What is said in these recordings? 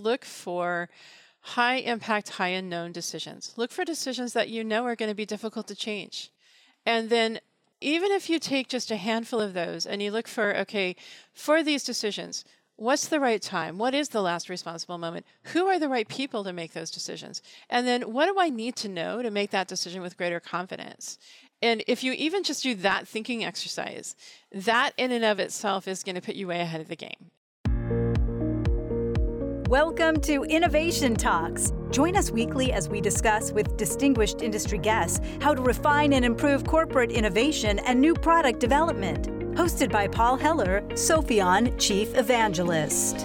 Look for high impact, high unknown decisions. Look for decisions that you know are going to be difficult to change. And then, even if you take just a handful of those and you look for, okay, for these decisions, what's the right time? What is the last responsible moment? Who are the right people to make those decisions? And then, what do I need to know to make that decision with greater confidence? And if you even just do that thinking exercise, that in and of itself is going to put you way ahead of the game. Welcome to Innovation Talks. Join us weekly as we discuss with distinguished industry guests how to refine and improve corporate innovation and new product development. Hosted by Paul Heller, Sopheon Chief Evangelist.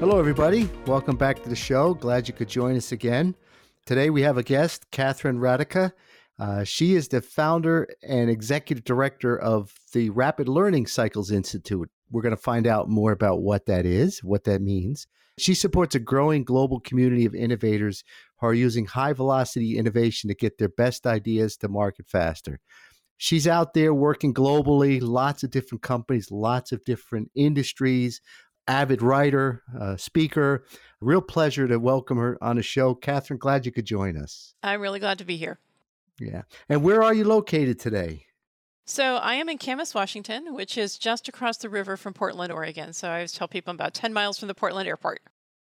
Hello, everybody. Welcome back to the show. Glad you could join us again. Today we have a guest, Katherine Radeka. Uh, she is the founder and executive director of the Rapid Learning Cycles Institute. We're going to find out more about what that is, what that means. She supports a growing global community of innovators who are using high velocity innovation to get their best ideas to market faster. She's out there working globally, lots of different companies, lots of different industries, avid writer, uh, speaker. Real pleasure to welcome her on the show. Katherine, glad you could join us. I'm really glad to be here. Yeah. And where are you located today? So I am in Camas, Washington, which is just across the river from Portland, Oregon. So I always tell people I'm about 10 miles from the Portland airport.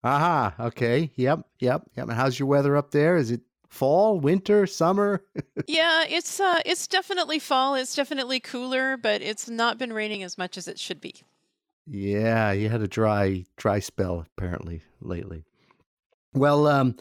Aha. Okay. Yep. Yep. Yep. And how's your weather up there? Is it fall, winter, summer? yeah, it's uh, it's definitely fall. It's definitely cooler, but it's not been raining as much as it should be. Yeah, you had a dry dry spell apparently lately. Well, um,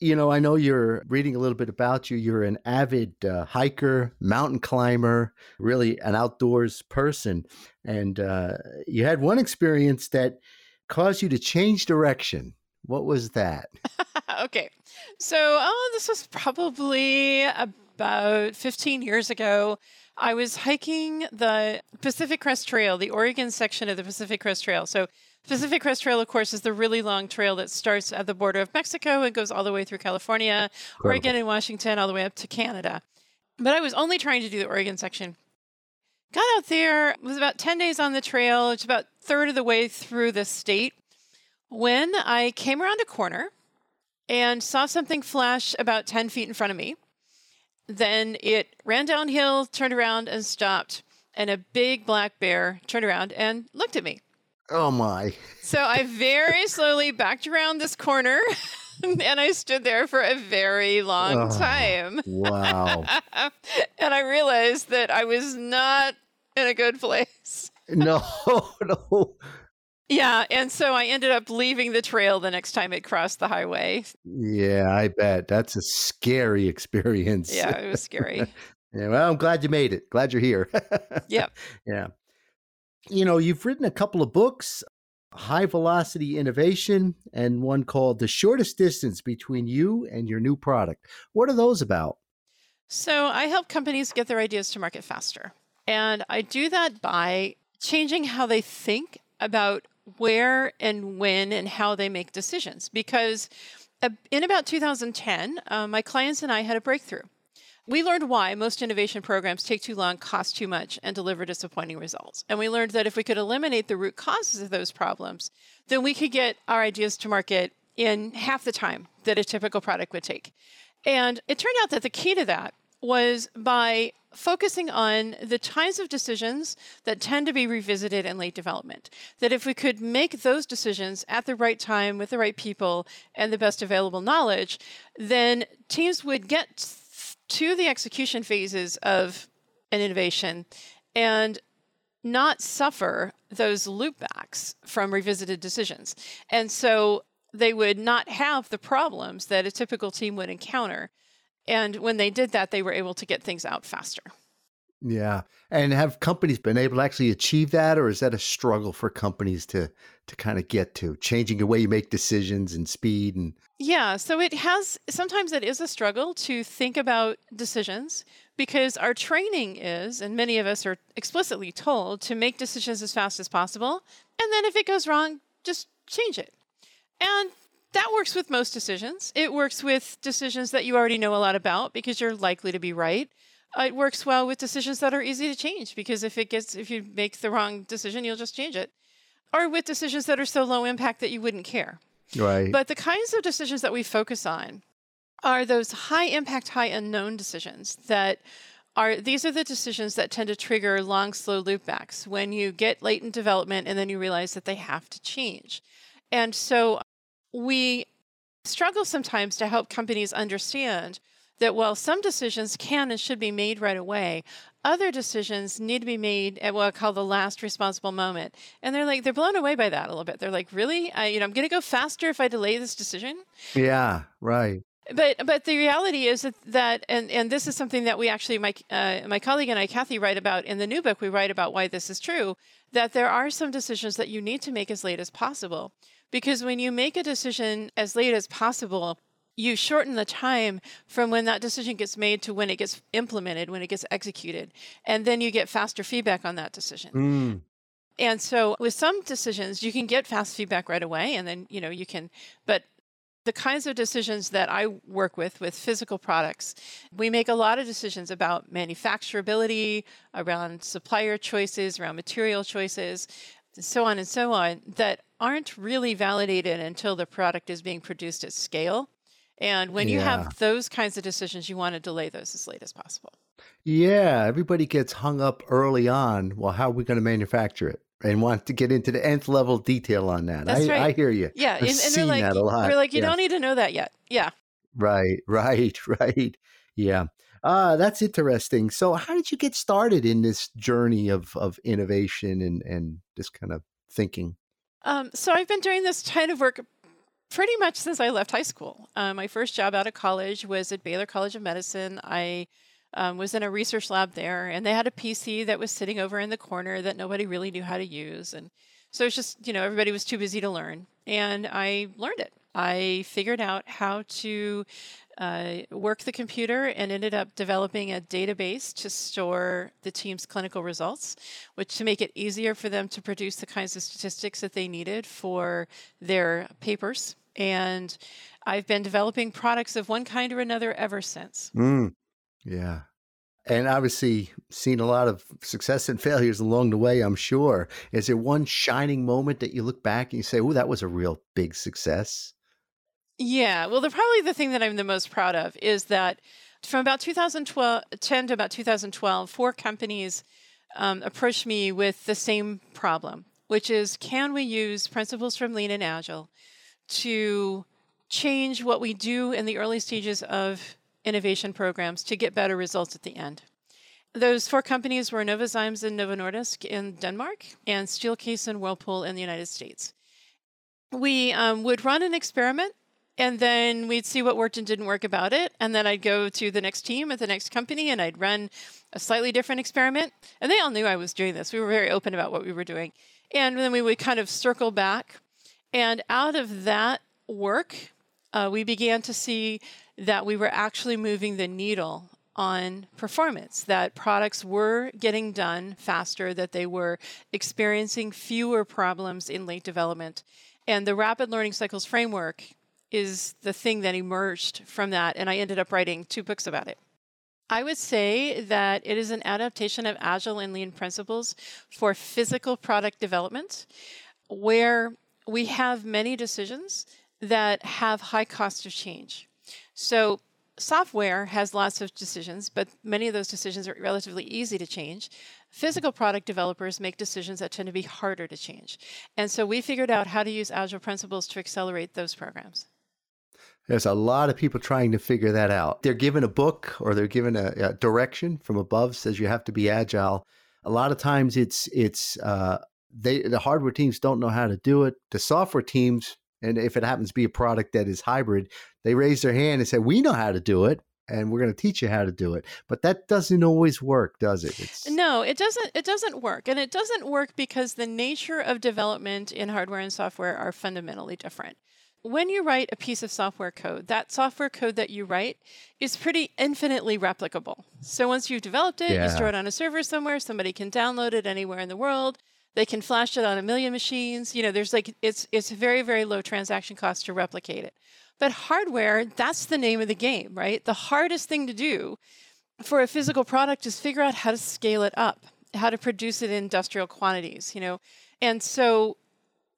you know, I know you're reading a little bit about you. You're an avid uh, hiker, mountain climber, really an outdoors person. And uh, you had one experience that caused you to change direction. What was that? okay. So, oh, this was probably about 15 years ago. I was hiking the Pacific Crest Trail, the Oregon section of the Pacific Crest Trail. So, Pacific Crest Trail, of course, is the really long trail that starts at the border of Mexico and goes all the way through California, Incredible. Oregon, and Washington, all the way up to Canada. But I was only trying to do the Oregon section. Got out there, was about 10 days on the trail, it's about third of the way through the state, when I came around a corner and saw something flash about 10 feet in front of me. Then it ran downhill, turned around, and stopped. And a big black bear turned around and looked at me. Oh my. So I very slowly backed around this corner and I stood there for a very long oh, time. Wow. and I realized that I was not in a good place. no, no. Yeah, and so I ended up leaving the trail the next time it crossed the highway. Yeah, I bet. That's a scary experience. Yeah, it was scary. yeah, well, I'm glad you made it. Glad you're here. yep. Yeah you know, you've written a couple of books, High Velocity Innovation, and one called The Shortest Distance Between You and Your New Product. What are those about? So, I help companies get their ideas to market faster. And I do that by changing how they think about where and when and how they make decisions. Because uh, in about 2010, uh, my clients and I had a breakthrough. We learned why most innovation programs take too long, cost too much, and deliver disappointing results. And we learned that if we could eliminate the root causes of those problems, then we could get our ideas to market in half the time that a typical product would take. And it turned out that the key to that was by focusing on the kinds of decisions that tend to be revisited in late development. That if we could make those decisions at the right time with the right people and the best available knowledge, then teams would get to the execution phases of an innovation and not suffer those loopbacks from revisited decisions. And so they would not have the problems that a typical team would encounter. And when they did that, they were able to get things out faster. Yeah. And have companies been able to actually achieve that or is that a struggle for companies to to kind of get to changing the way you make decisions and speed and Yeah, so it has sometimes it is a struggle to think about decisions because our training is and many of us are explicitly told to make decisions as fast as possible and then if it goes wrong, just change it. And that works with most decisions. It works with decisions that you already know a lot about because you're likely to be right uh, it works well with decisions that are easy to change because if it gets if you make the wrong decision, you'll just change it. Or with decisions that are so low impact that you wouldn't care. Right. But the kinds of decisions that we focus on are those high impact, high unknown decisions that are these are the decisions that tend to trigger long, slow loopbacks when you get late in development and then you realize that they have to change. And so we struggle sometimes to help companies understand that while some decisions can and should be made right away, other decisions need to be made at what I call the last responsible moment. And they're like, they're blown away by that a little bit. They're like, really? I, you know, I'm going to go faster if I delay this decision. Yeah, right. But but the reality is that, that and and this is something that we actually my uh, my colleague and I Kathy write about in the new book. We write about why this is true. That there are some decisions that you need to make as late as possible, because when you make a decision as late as possible, you shorten the time from when that decision gets made to when it gets implemented, when it gets executed, and then you get faster feedback on that decision. Mm. And so with some decisions, you can get fast feedback right away, and then you know you can. But the kinds of decisions that I work with with physical products, we make a lot of decisions about manufacturability, around supplier choices, around material choices, so on and so on, that aren't really validated until the product is being produced at scale. And when you have those kinds of decisions, you want to delay those as late as possible. Yeah, everybody gets hung up early on. Well, how are we going to manufacture it? And want to get into the nth level detail on that. That's I, right. I hear you. Yeah, I've and, and they're like, that a lot. we're like, you Yeah. don't need to know that yet. Yeah. Right, right, right. Yeah. Uh, that's interesting. So how did you get started in this journey of, of innovation and, and this kind of thinking? Um, so I've been doing this kind of work pretty much since I left high school. Uh, my first job out of college was at Baylor College of Medicine. I um, was in a research lab there, and they had a PC that was sitting over in the corner that nobody really knew how to use. And so it's just, you know, everybody was too busy to learn. And I learned it. I figured out how to uh, work the computer and ended up developing a database to store the team's clinical results, which to make it easier for them to produce the kinds of statistics that they needed for their papers. And I've been developing products of one kind or another ever since. Mm, yeah. And obviously seen a lot of success and failures along the way, I'm sure. Is there one shining moment that you look back and you say, oh, that was a real big success? Yeah, well, the probably the thing that I'm the most proud of is that from about 2010 to about 2012, four companies um, approached me with the same problem, which is can we use principles from Lean and Agile to change what we do in the early stages of innovation programs to get better results at the end? Those four companies were Novozymes and Novo Nordisk in Denmark and Steelcase and Whirlpool in the United States. We um, would run an experiment and then we'd see what worked and didn't work about it. And then I'd go to the next team at the next company and I'd run a slightly different experiment. And they all knew I was doing this. We were very open about what we were doing. And then we would kind of circle back. And out of that work, uh, we began to see that we were actually moving the needle on performance, that products were getting done faster, that they were experiencing fewer problems in late development. And the rapid learning cycles framework is the thing that emerged from that. And I ended up writing two books about it. I would say that it is an adaptation of Agile and Lean principles for physical product development, where we have many decisions that have high cost of change. So, software has lots of decisions, but many of those decisions are relatively easy to change. Physical product developers make decisions that tend to be harder to change. And so, we figured out how to use Agile principles to accelerate those programs. There's a lot of people trying to figure that out. They're given a book or they're given a, a direction from above says you have to be agile. A lot of times it's it's uh, they the hardware teams don't know how to do it. The software teams, and if it happens to be a product that is hybrid, they raise their hand and say, "We know how to do it." And we're going to teach you how to do it, but that doesn't always work, does it? It's, No, it doesn't it doesn't work. And it doesn't work because the nature of development in hardware and software are fundamentally different. When you write a piece of software code, that software code that you write is pretty infinitely replicable. So once you've developed it, Yeah. you store it on a server somewhere, somebody can download it anywhere in the world. They can flash it on a million machines. You know, there's like it's it's very very low transaction cost to replicate it. But hardware, that's the name of the game, right? The hardest thing to do for a physical product is figure out how to scale it up, how to produce it in industrial quantities, you know. And so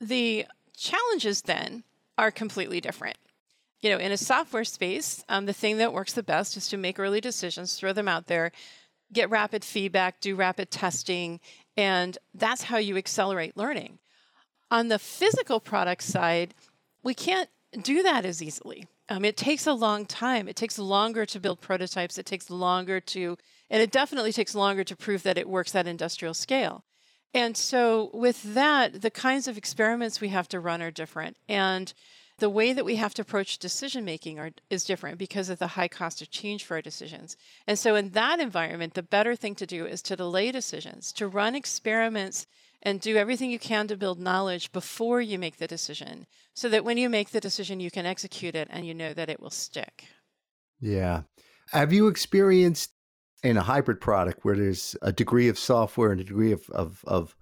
the challenges then are completely different. You know, in a software space, um, the thing that works the best is to make early decisions, throw them out there, get rapid feedback, do rapid testing, and that's how you accelerate learning. On the physical product side, we can't do that as easily. Um, it takes a long time. It takes longer to build prototypes. It takes longer to, and it definitely takes longer to prove that it works at industrial scale. And so, with that, the kinds of experiments we have to run are different. And the way that we have to approach decision making is different because of the high cost of change for our decisions. And so, in that environment, the better thing to do is to delay decisions, to run experiments and do everything you can to build knowledge before you make the decision so that when you make the decision, you can execute it and you know that it will stick. Yeah. Have you experienced in a hybrid product where there's a degree of software and a degree of, of, of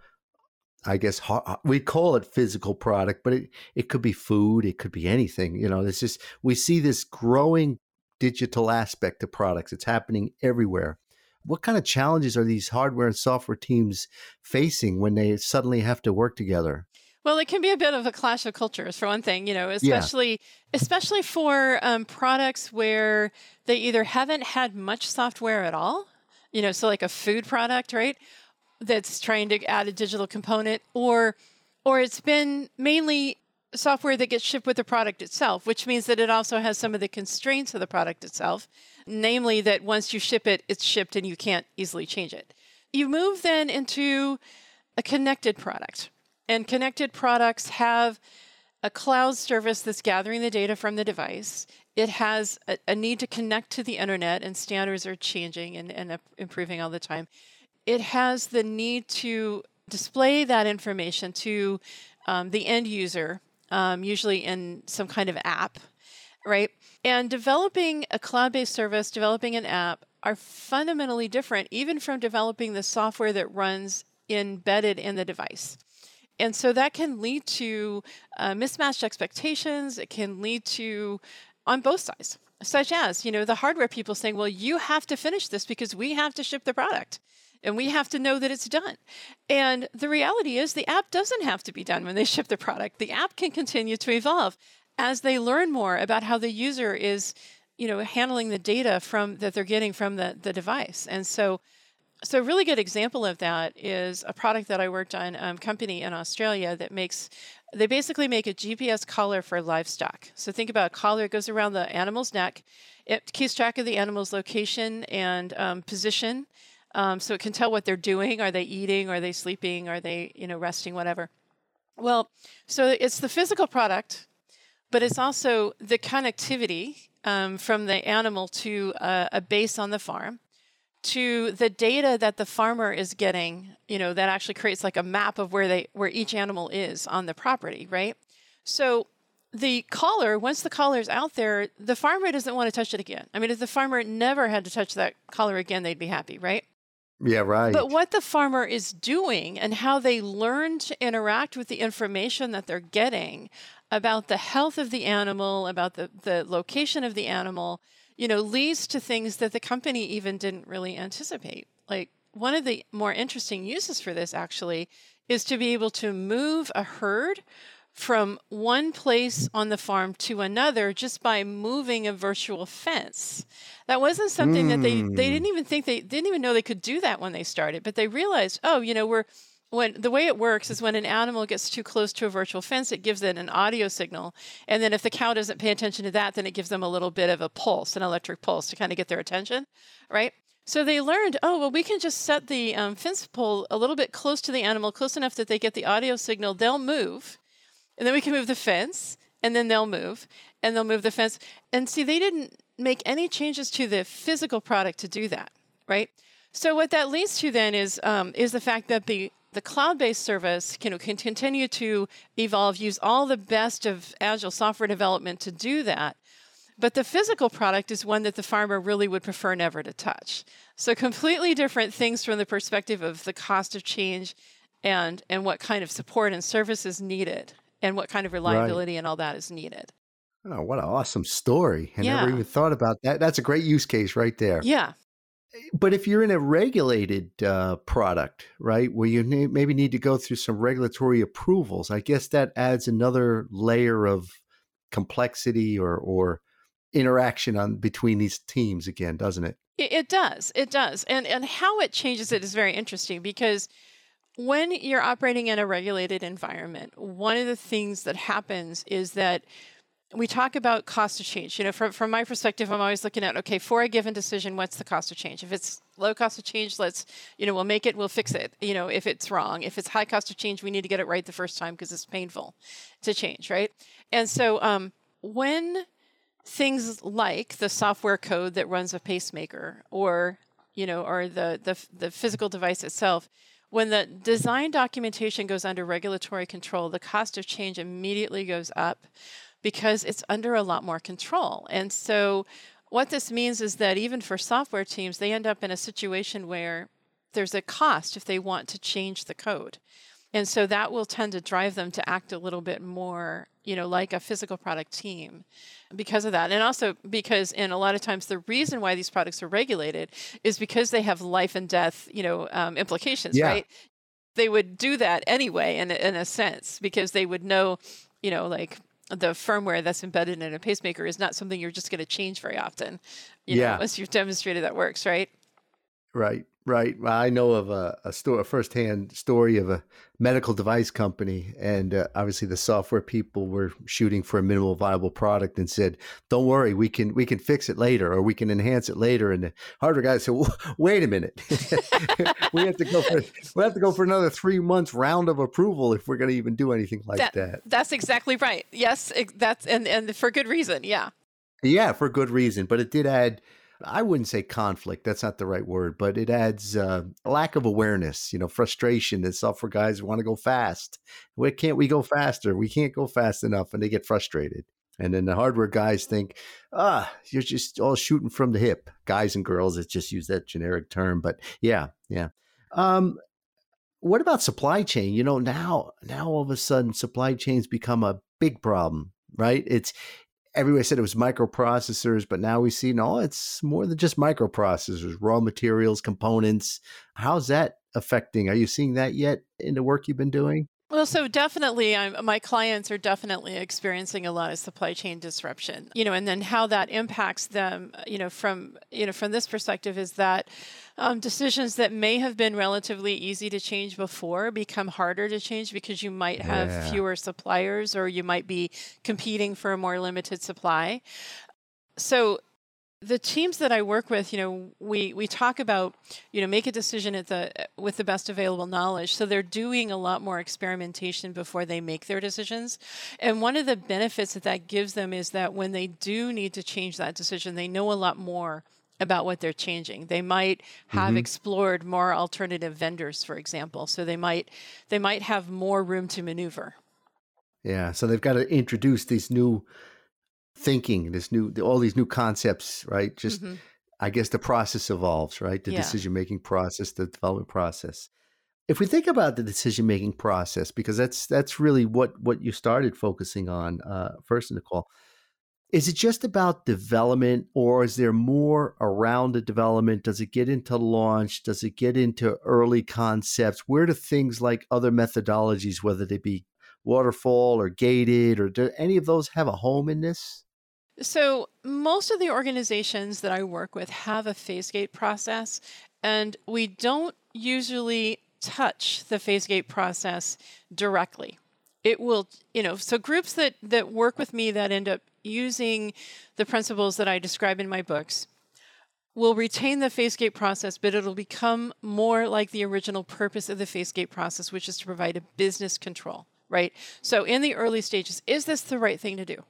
I guess we call it physical product, but it, it could be food, it could be anything. You know, it's just we see this growing digital aspect of products. It's happening everywhere. What kind of challenges are these hardware and software teams facing when they suddenly have to work together? Well, it can be a bit of a clash of cultures, for one thing. You know, especially yeah. especially for um, products where they either haven't had much software at all. You know, so like a food product, right? That's trying to add a digital component, or or it's been mainly software that gets shipped with the product itself, which means that it also has some of the constraints of the product itself, namely that once you ship it, it's shipped and you can't easily change it. You move then into a connected product and connected products have a cloud service that's gathering the data from the device. It has a, a need to connect to the internet, and standards are changing and, and improving all the time. It has the need to display that information to um, the end user, um, usually in some kind of app, right? And developing a cloud based service, developing an app are fundamentally different, even from developing the software that runs embedded in the device and so that can lead to uh, mismatched expectations. It can lead to, on both sides, such as, you know, the hardware people saying, well, you have to finish this because we have to ship the product and we have to know that it's done. And the reality is, the app doesn't have to be done when they ship the product. The app can continue to evolve as they learn more about how the user is, you know, handling the data from that they're getting from the, the device. And so so a really good example of that is a product that I worked on, um, company in Australia that makes. They basically make a GPS collar for livestock. So think about a collar that goes around the animal's neck. It keeps track of the animal's location and um, position, um, so it can tell what they're doing. Are they eating? Are they sleeping? Are they, you know, resting? Whatever. Well, so it's the physical product, but it's also the connectivity um, from the animal to a, a base on the farm to the data that the farmer is getting, you know, that actually creates like a map of where they where each animal is on the property, right? So the collar, once the collar is out there, the farmer doesn't want to touch it again. I mean, if the farmer never had to touch that collar again, they'd be happy, right? Yeah, right. But what the farmer is doing and how they learn to interact with the information that they're getting about the health of the animal, about the, the location of the animal, you know, leads to things that the company even didn't really anticipate. Like one of the more interesting uses for this actually is to be able to move a herd from one place on the farm to another just by moving a virtual fence. That wasn't something mm. that they they didn't hmm. even think they didn't even know they could do that when they started, but they realized, oh, you know, we're when the way it works is when an animal gets too close to a virtual fence, it gives it an audio signal. And then if the cow doesn't pay attention to that, then it gives them a little bit of a pulse, an electric pulse to kind of get their attention, right? So they learned, oh, well, we can just set the um, fence pole a little bit close to the animal, close enough that they get the audio signal, they'll move. And then we can move the fence, and then they'll move, and they'll move the fence. And see, they didn't make any changes to the physical product to do that, right? So what that leads to then is um, is the fact that the the cloud-based service can, can continue to evolve, use all the best of agile software development to do that. But the physical product is one that the farmer really would prefer never to touch. So completely different things from the perspective of the cost of change and and what kind of support and service is needed and what kind of reliability right. and all that is needed. Oh, what an awesome story. I yeah. never even thought about that. That's a great use case right there. Yeah but if you're in a regulated uh, product, right, where you maybe need to go through some regulatory approvals, I guess that adds another layer of complexity or or interaction on between these teams again, doesn't it? It, it does. It does. And and how it changes it is very interesting because when you're operating in a regulated environment, one of the things that happens is that we talk about cost of change. You know, from, from my perspective, I'm always looking at okay, for a given decision, what's the cost of change? If it's low cost of change, let's, you know, we'll make it, we'll fix it. You know, if it's wrong, if it's high cost of change, we need to get it right the first time because it's painful to change, right? And so um, when things like the software code that runs a pacemaker or, you know, or the, the, the physical device itself, when the design documentation goes under regulatory control, the cost of change immediately goes up because it's under a lot more control. And so, what this means is that even for software teams, they end up in a situation where there's a cost if they want to change the code. And so that will tend to drive them to act a little bit more, you know, like a physical product team because of that. And also because in a lot of times the reason why these products are regulated is because they have life and death, you know, um, implications, yeah. right? They would do that anyway in a, in a sense because they would know, you know, like the firmware that's embedded in a pacemaker is not something you're just going to change very often. You yeah. know, unless you've demonstrated that works, right? Right. Right. Well, I know of a, a story, a firsthand story of a medical device company, and uh, obviously the software people were shooting for a minimal viable product and said, "Don't worry, we can we can fix it later, or we can enhance it later." And the hardware guy said, "Wait a minute, we have to go for we have to go for another three months round of approval if we're going to even do anything like that, that." That's exactly right. Yes, that's and and for good reason. Yeah. Yeah, for good reason, but it did add I wouldn't say conflict. That's not the right word, but it adds uh, lack of awareness, you know, frustration that software guys want to go fast. Why can't we go faster? We can't go fast enough. And they get frustrated. And then the hardware guys think, ah, you're just all shooting from the hip. Guys and girls, it's just use that generic term. But yeah, yeah. Um, what about supply chain? You know, now now all of a sudden supply chains become a big problem, right? It's everybody said it was microprocessors, but now we see no, it's more than just microprocessors, raw materials, components. How's that affecting? Are you seeing that yet in the work you've been doing? Well, so definitely, I'm, my clients are definitely experiencing a lot of supply chain disruption. You know, and then how that impacts them. You know, from you know from this perspective is that um, decisions that may have been relatively easy to change before become harder to change because you might have yeah. fewer suppliers or you might be competing for a more limited supply. So the teams that I work with, you know, we we talk about, you know, make a decision at the with the best available knowledge. So they're doing a lot more experimentation before they make their decisions. And one of the benefits that that gives them is that when they do need to change that decision, they know a lot more about what they're changing. They might have mm-hmm. explored more alternative vendors, for example. So they might they might have more room to maneuver. Yeah, so they've got to introduce these new thinking, this new, all these new concepts, right? Just, mm-hmm. I guess the process evolves, right? The yeah. decision making process, the development process. If we think about the decision making process, because that's that's really what what you started focusing on uh, first in the call. Is it just about development, or is there more around the development? Does it get into launch? Does it get into early concepts? Where do things like other methodologies, whether they be waterfall or gated, or do any of those have a home in this? So, most of the organizations that I work with have a phase gate process, and we don't usually touch the phase gate process directly. It will, you know, so groups that that work with me that end up using the principles that I describe in my books will retain the phase gate process, but it'll become more like the original purpose of the phase gate process, which is to provide a business control, right? So in the early stages, is this the right thing to do?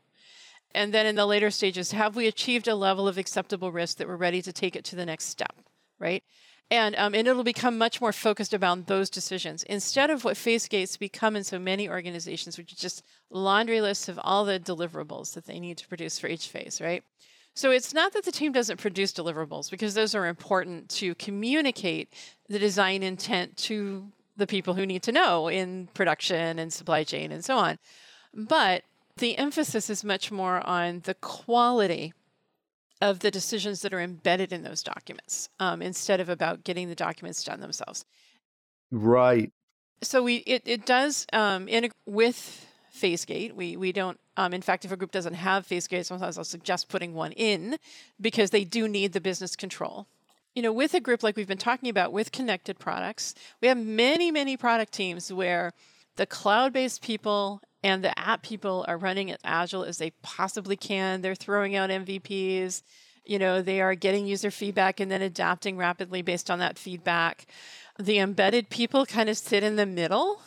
And then in the later stages, have we achieved a level of acceptable risk that we're ready to take it to the next step, right? And, um, and it'll become much more focused about those decisions instead of what phase gates become in so many organizations, which is just laundry lists of all the deliverables that they need to produce for each phase, right? So it's not that the team doesn't produce deliverables because those are important to communicate the design intent to the people who need to know in production and supply chain and so on. But the emphasis is much more on the quality of the decisions that are embedded in those documents um, instead of about getting the documents done themselves. Right. So we it, it does um, in, with phase gate. We we don't. Um, in fact, if a group doesn't have phase gate, sometimes I'll suggest putting one in because they do need the business control. You know, with a group like we've been talking about with connected products, we have many many product teams where the cloud-based people and the app people are running as agile as they possibly can. They're throwing out MVPs. You know, they are getting user feedback and then adapting rapidly based on that feedback. The embedded people kind of sit in the middle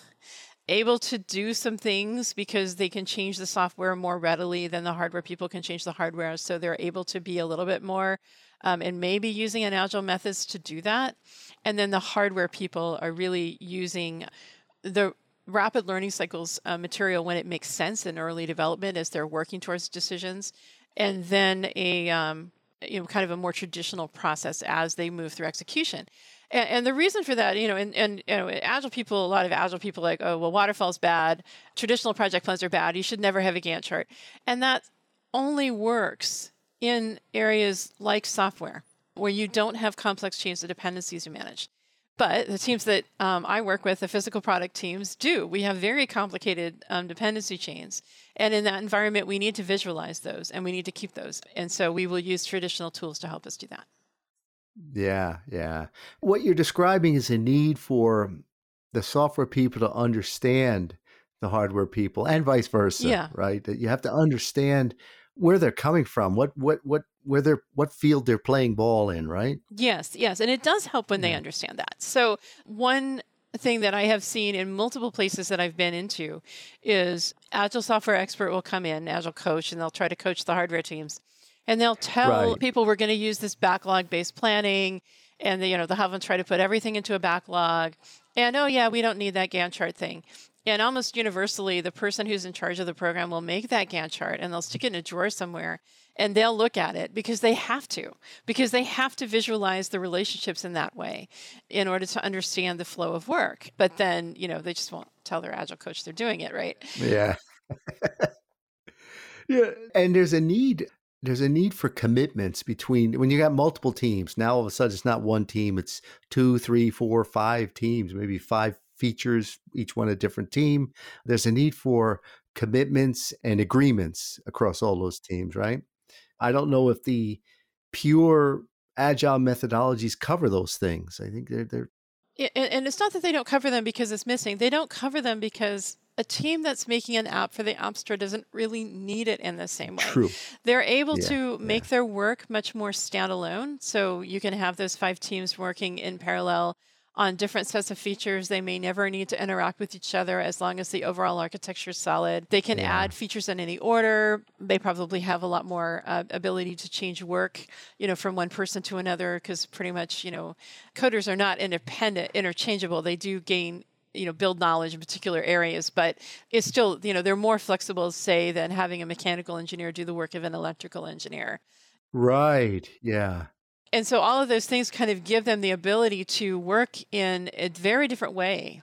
able to do some things because they can change the software more readily than the hardware people can change the hardware. So they're able to be a little bit more um, and maybe using an agile methods to do that. And then the hardware people are really using the rapid learning cycles uh, material when it makes sense in early development as they're working towards decisions. And then a um, you know kind of a more traditional process as they move through execution. And, and, the reason for that, you know, and, and you know, agile people, a lot of agile people like, oh, well, waterfall's bad, traditional project plans are bad, you should never have a Gantt chart. And that only works in areas like software where you don't have complex chains of dependencies to manage. But the teams that um, I work with, the physical product teams, do. We have very complicated um, dependency chains. And in that environment, we need to visualize those and we need to keep those. And so we will use traditional tools to help us do that. Yeah, yeah. What you're describing is a need for the software people to understand the hardware people and vice versa, yeah. right? That you have to understand where they're coming from, what what what where they're what field they're playing ball in, right? Yes, yes, and it does help when yeah. they understand that. So one thing that I have seen in multiple places that I've been into is agile software expert will come in, agile coach, and they'll try to coach the hardware teams and they'll tell right. people we're going to use this backlog based planning and they, you know they'll have them try to put everything into a backlog and oh yeah we don't need that gantt chart thing and almost universally the person who's in charge of the program will make that gantt chart and they'll stick it in a drawer somewhere and they'll look at it because they have to because they have to visualize the relationships in that way in order to understand the flow of work but then you know they just won't tell their agile coach they're doing it right yeah yeah and there's a need there's a need for commitments between when you got multiple teams. Now all of a sudden it's not one team; it's two, three, four, five teams, maybe five features, each one a different team. There's a need for commitments and agreements across all those teams, right? I don't know if the pure agile methodologies cover those things. I think they're they're yeah, and it's not that they don't cover them because it's missing. They don't cover them because a team that's making an app for the App Store doesn't really need it in the same way. True. They're able yeah, to make yeah. their work much more standalone. So you can have those five teams working in parallel on different sets of features. They may never need to interact with each other as long as the overall architecture is solid. They can yeah. add features in any order. They probably have a lot more uh, ability to change work, you know, from one person to another because pretty much, you know, coders are not independent, interchangeable. They do gain you know build knowledge in particular areas but it's still you know they're more flexible say than having a mechanical engineer do the work of an electrical engineer right yeah and so all of those things kind of give them the ability to work in a very different way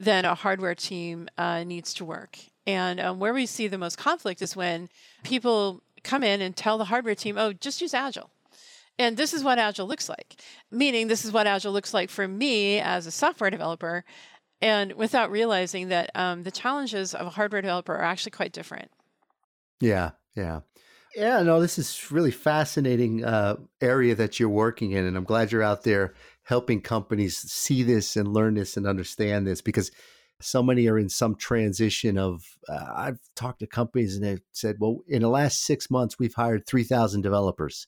than a hardware team uh, needs to work and um, where we see the most conflict is when people come in and tell the hardware team oh just use agile and this is what Agile looks like, meaning this is what Agile looks like for me as a software developer and without realizing that um, the challenges of a hardware developer are actually quite different. Yeah, yeah. Yeah, no, this is really fascinating uh, area that you're working in, and I'm glad you're out there helping companies see this and learn this and understand this because so many are in some transition of. Uh, I've talked to companies and they've said, "Well, in the last six months, we've hired three thousand developers."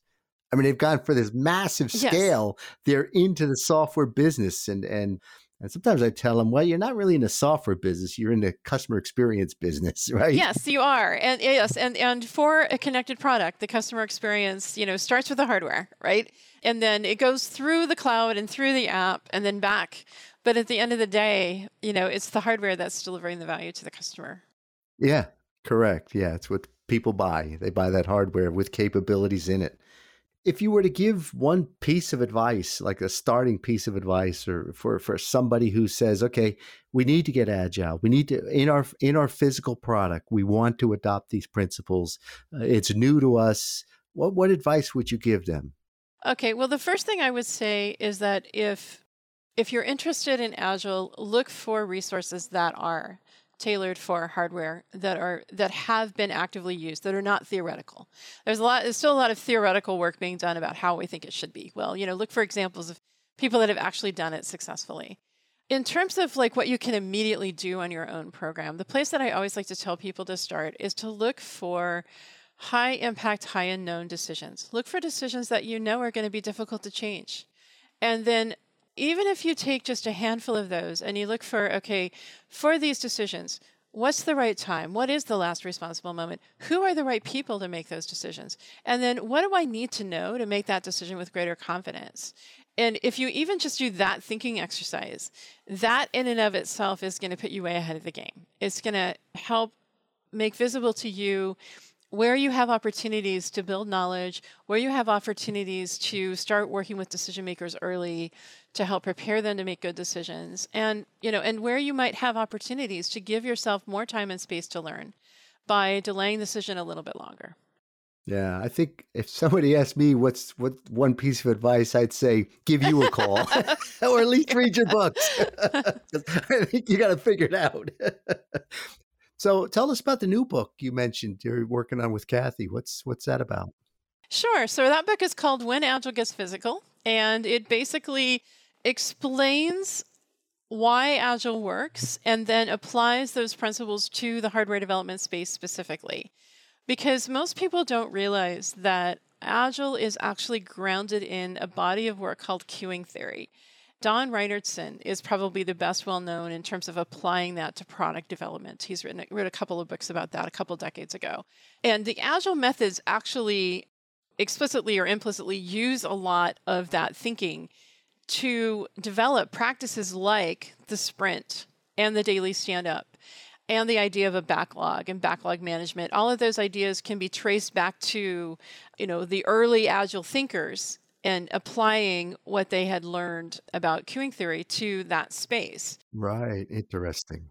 I mean, they've gone for this massive scale. Yes. They're into the software business, and and and sometimes I tell them, well, you're not really in the software business, you're in the customer experience business, right? Yes, you are. And eh, yes, and, and for a connected product, the customer experience, you know, starts with the hardware, right? And then it goes through the cloud and through the app and then back. But at the end of the day, you know, it's the hardware that's delivering the value to the customer. Yeah, correct. Yeah, it's what people buy. They buy that hardware with capabilities in it if you were to give one piece of advice, like a starting piece of advice, or for for somebody who says, "Okay, we need to get agile. We need to in our in our physical product, we want to adopt these principles. Uh, it's new to us." What what advice would you give them? Okay, well, the first thing I would say is that if if you're interested in agile, look for resources that are tailored for hardware that are that have been actively used that are not theoretical. There's a lot there's still a lot of theoretical work being done about how we think it should be. Well, you know, look for examples of people that have actually done it successfully. In terms of like what you can immediately do on your own program, the place that I always like to tell people to start is to look for high impact, high unknown decisions. Look for decisions that you know are going to be difficult to change. And then even if you take just a handful of those and you look for, okay, for these decisions, what's the right time? What is the last responsible moment? Who are the right people to make those decisions? And then what do I need to know to make that decision with greater confidence? And if you even just do that thinking exercise, that in and of itself is going to put you way ahead of the game. It's going to help make visible to you where you have opportunities to build knowledge, where you have opportunities to start working with decision makers early to help prepare them to make good decisions, and you know, and where you might have opportunities to give yourself more time and space to learn by delaying the decision a little bit longer. Yeah, I think if somebody asked me what's what one piece of advice, I'd say give you a call, or at least read your books. I think you got to figure it out. So tell us about the new book you mentioned you're working on with Kathy. What's what's that about? Sure. So that book is called When Agile Gets Physical, and it basically explains why Agile works and then applies those principles to the hardware development space specifically. Because most people don't realize that Agile is actually grounded in a body of work called queuing theory. Don Reinertsen is probably the best well known in terms of applying that to product development. He's written wrote a couple of books about that a couple decades ago. And the agile methods actually explicitly or implicitly use a lot of that thinking to develop practices like the sprint and the daily stand up and the idea of a backlog and backlog management all of those ideas can be traced back to you know the early agile thinkers and applying what they had learned about queuing theory to that space. Right. Interesting.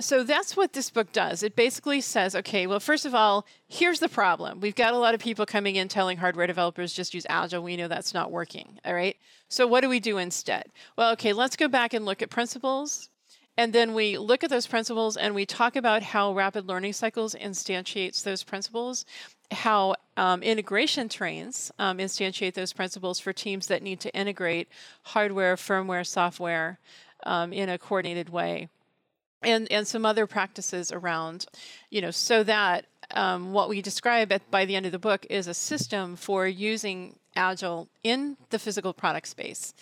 So that's what this book does. It basically says, okay, well, first of all, here's the problem. We've got a lot of people coming in telling hardware developers just use Agile. We know that's not working. All right. So what do we do instead? Well, okay, let's go back and look at principles. And then we look at those principles and we talk about how rapid learning cycles instantiates those principles how um, integration trains um, instantiate those principles for teams that need to integrate hardware, firmware, software um, in a coordinated way. And, and some other practices around, you know, so that um, what we describe at, by the end of the book is a system for using Agile in the physical product space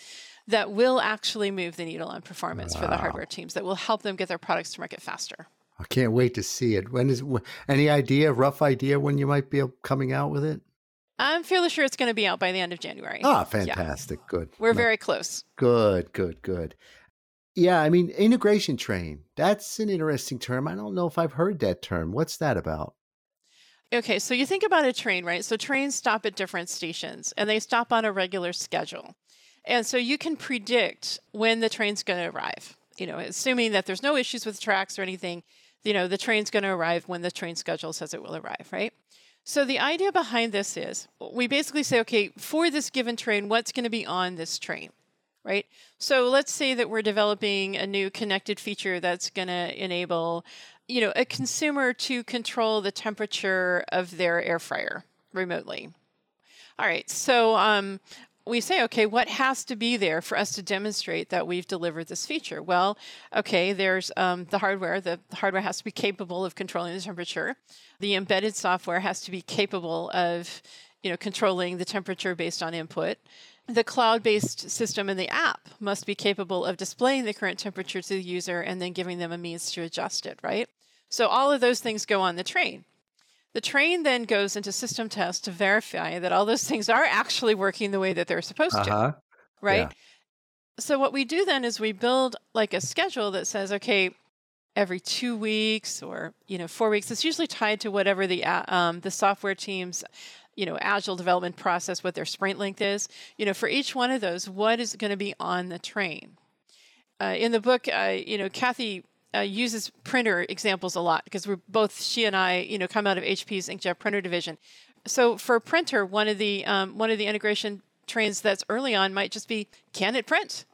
that will actually move the needle on performance wow. for the hardware teams, that will help them get their products to market faster. I can't wait to see it. When is any idea, rough idea, when you might be coming out with it? I'm fairly sure it's going to be out by the end of January. Ah, fantastic. Yeah. Good. We're no. very close. Good, good, good. Yeah, I mean, integration train. That's an interesting term. I don't know if I've heard that term. What's that about? Okay, so you think about a train, right? So trains stop at different stations and they stop on a regular schedule. And so you can predict when the train's going to arrive, you know, assuming that there's no issues with tracks or anything you know, the train's going to arrive when the train schedule says it will arrive, right? So the idea behind this is we basically say, okay, for this given train, what's going to be on this train, right? So let's say that we're developing a new connected feature that's going to enable, you know, a consumer to control the temperature of their air fryer remotely. All right, so um, we say, okay, what has to be there for us to demonstrate that we've delivered this feature? Well, okay, there's um, the hardware. The hardware has to be capable of controlling the temperature. The embedded software has to be capable of, you know, controlling the temperature based on input. The cloud-based system in the app must be capable of displaying the current temperature to the user and then giving them a means to adjust it, right? So all of those things go on the train. The train then goes into system test to verify that all those things are actually working the way that they're supposed uh-huh. to. Right? Yeah. So what we do then is we build like a schedule that says, okay, every two weeks or you know four weeks. It's usually tied to whatever the um, the software teams you know agile development process what their sprint length is you know for each one of those what is going to be on the train uh, in the book uh, you know kathy uh, uses printer examples a lot because we're both she and I, you know, come out of HP's inkjet printer division. So for printer, one of the um, one of the integration trains that's early on might just be, can it print?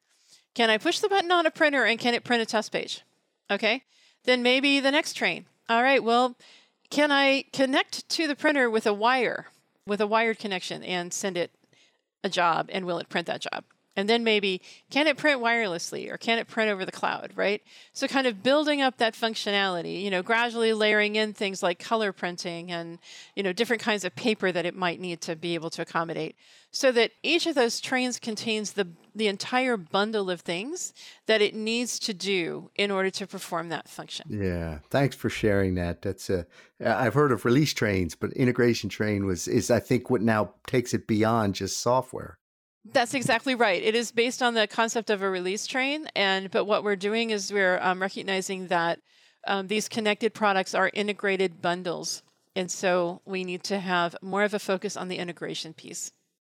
Can I push the button on a printer and can it print a test page? Okay. Then maybe the next train. All right, well, can I connect to the printer with a wire, with a wired connection, and send it a job, and will it print that job? And then maybe can it print wirelessly or can it print over the cloud, right? So kind of building up that functionality, you know, gradually layering in things like color printing and, you know, different kinds of paper that it might need to be able to accommodate so that each of those trains contains the the entire bundle of things that it needs to do in order to perform that function. Yeah, thanks for sharing that. That's a I've heard of release trains, but integration train was is I think what now takes it beyond just software. That's exactly right. It is based on the concept of a release train, and but what we're doing is we're um, recognizing that um, these connected products are integrated bundles, and so we need to have more of a focus on the integration piece.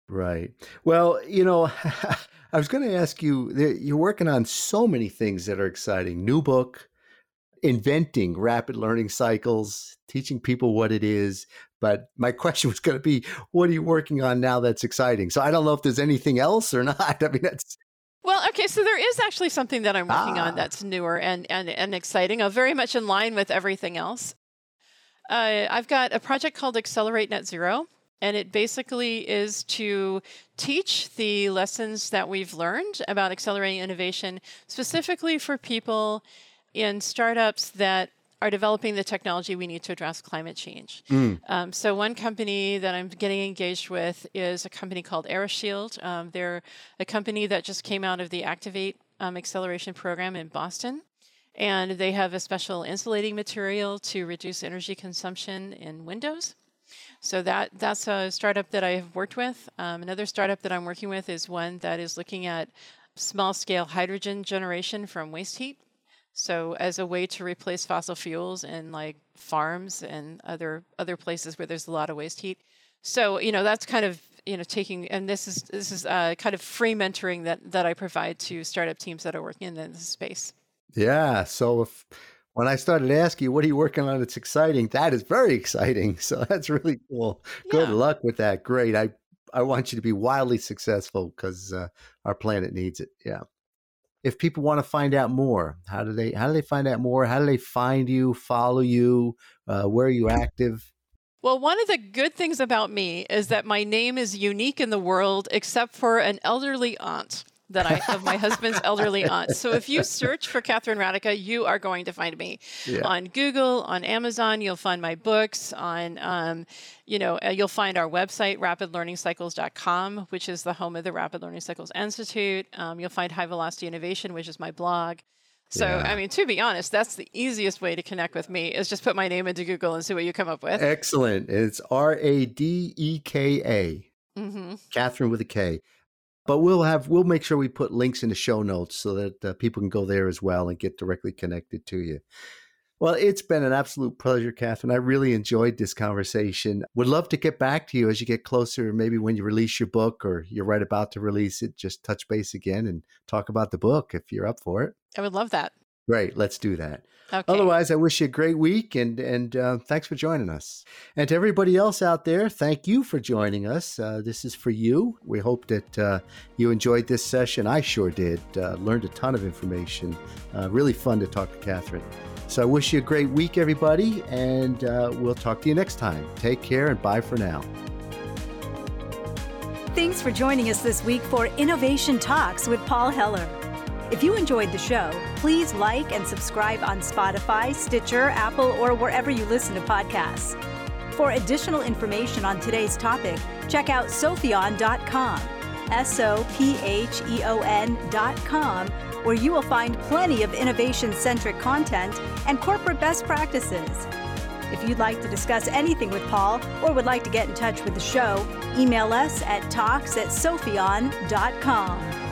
Right. Well, you know, I was going to ask you. You're working on so many things that are exciting. New book, inventing rapid learning cycles, teaching people what it is. But my question was going to be, what are you working on now that's exciting? So I don't know if there's anything else or not. I mean, that's. Well, okay, so there is actually something that I'm working ah. on that's newer and, and, and exciting, uh, very much in line with everything else. Uh, I've got a project called Accelerate Net Zero, and it basically is to teach the lessons that we've learned about accelerating innovation, specifically for people in startups that are developing the technology we need to address climate change. Mm. Um, so, one company that I'm getting engaged with is a company called AeroShield. Um, they're a company that just came out of the Activate um, Acceleration Program in Boston. And they have a special insulating material to reduce energy consumption in windows. So that that's a startup that I have worked with. Um, another startup that I'm working with is one that is looking at small scale hydrogen generation from waste heat. So as a way to replace fossil fuels in like farms and other other places where there's a lot of waste heat. So you know that's kind of you know taking and this is this is uh, kind of free mentoring that that I provide to startup teams that are working in this space. Yeah. So if when I started asking you, what are you working on? It's exciting. That is very exciting. So that's really cool. Yeah. Good luck with that. Great. I I want you to be wildly successful because uh, our planet needs it. Yeah if people want to find out more, how do they how do they find out more? How do they find you, follow you? Uh, where are you active? Well, one of the good things about me is that my name is unique in the world, except for an elderly aunt that I have my husband's elderly aunt. So if you search for Katherine Radeka, you are going to find me yeah. on Google, on Amazon. You'll find my books on, um, you know, uh, you'll find our website, rapidlearningcycles.com, which is the home of the Rapid Learning Cycles Institute. Um, you'll find High Velocity Innovation, which is my blog. So, yeah. I mean, to be honest, that's the easiest way to connect with me is just put my name into Google and see what you come up with. Excellent. It's R A D E K A. Mm-hmm. Katherine with a K but we'll have we'll make sure we put links in the show notes so that uh, people can go there as well and get directly connected to you. Well, it's been an absolute pleasure, Katherine. I really enjoyed this conversation. Would love to get back to you as you get closer, maybe when you release your book or you're right about to release it, just touch base again and talk about the book if you're up for it. I would love that. Great. Let's do that. Okay. Otherwise, I wish you a great week and and uh, thanks for joining us. And to everybody else out there, thank you for joining us. Uh, this is for you. We hope that uh, you enjoyed this session. I sure did. Uh, learned a ton of information. Uh, really fun to talk to Katherine. So I wish you a great week, everybody, and uh, we'll talk to you next time. Take care and bye for now. Thanks for joining us this week for Innovation Talks with Paul Heller. If you enjoyed the show, please like and subscribe on Spotify, Stitcher, Apple, or wherever you listen to podcasts. For additional information on today's topic, check out sopheon.com, S O P H E O N.com, where you will find plenty of innovation centric content and corporate best practices. If you'd like to discuss anything with Paul or would like to get in touch with the show, email us at talks at sopheon.com.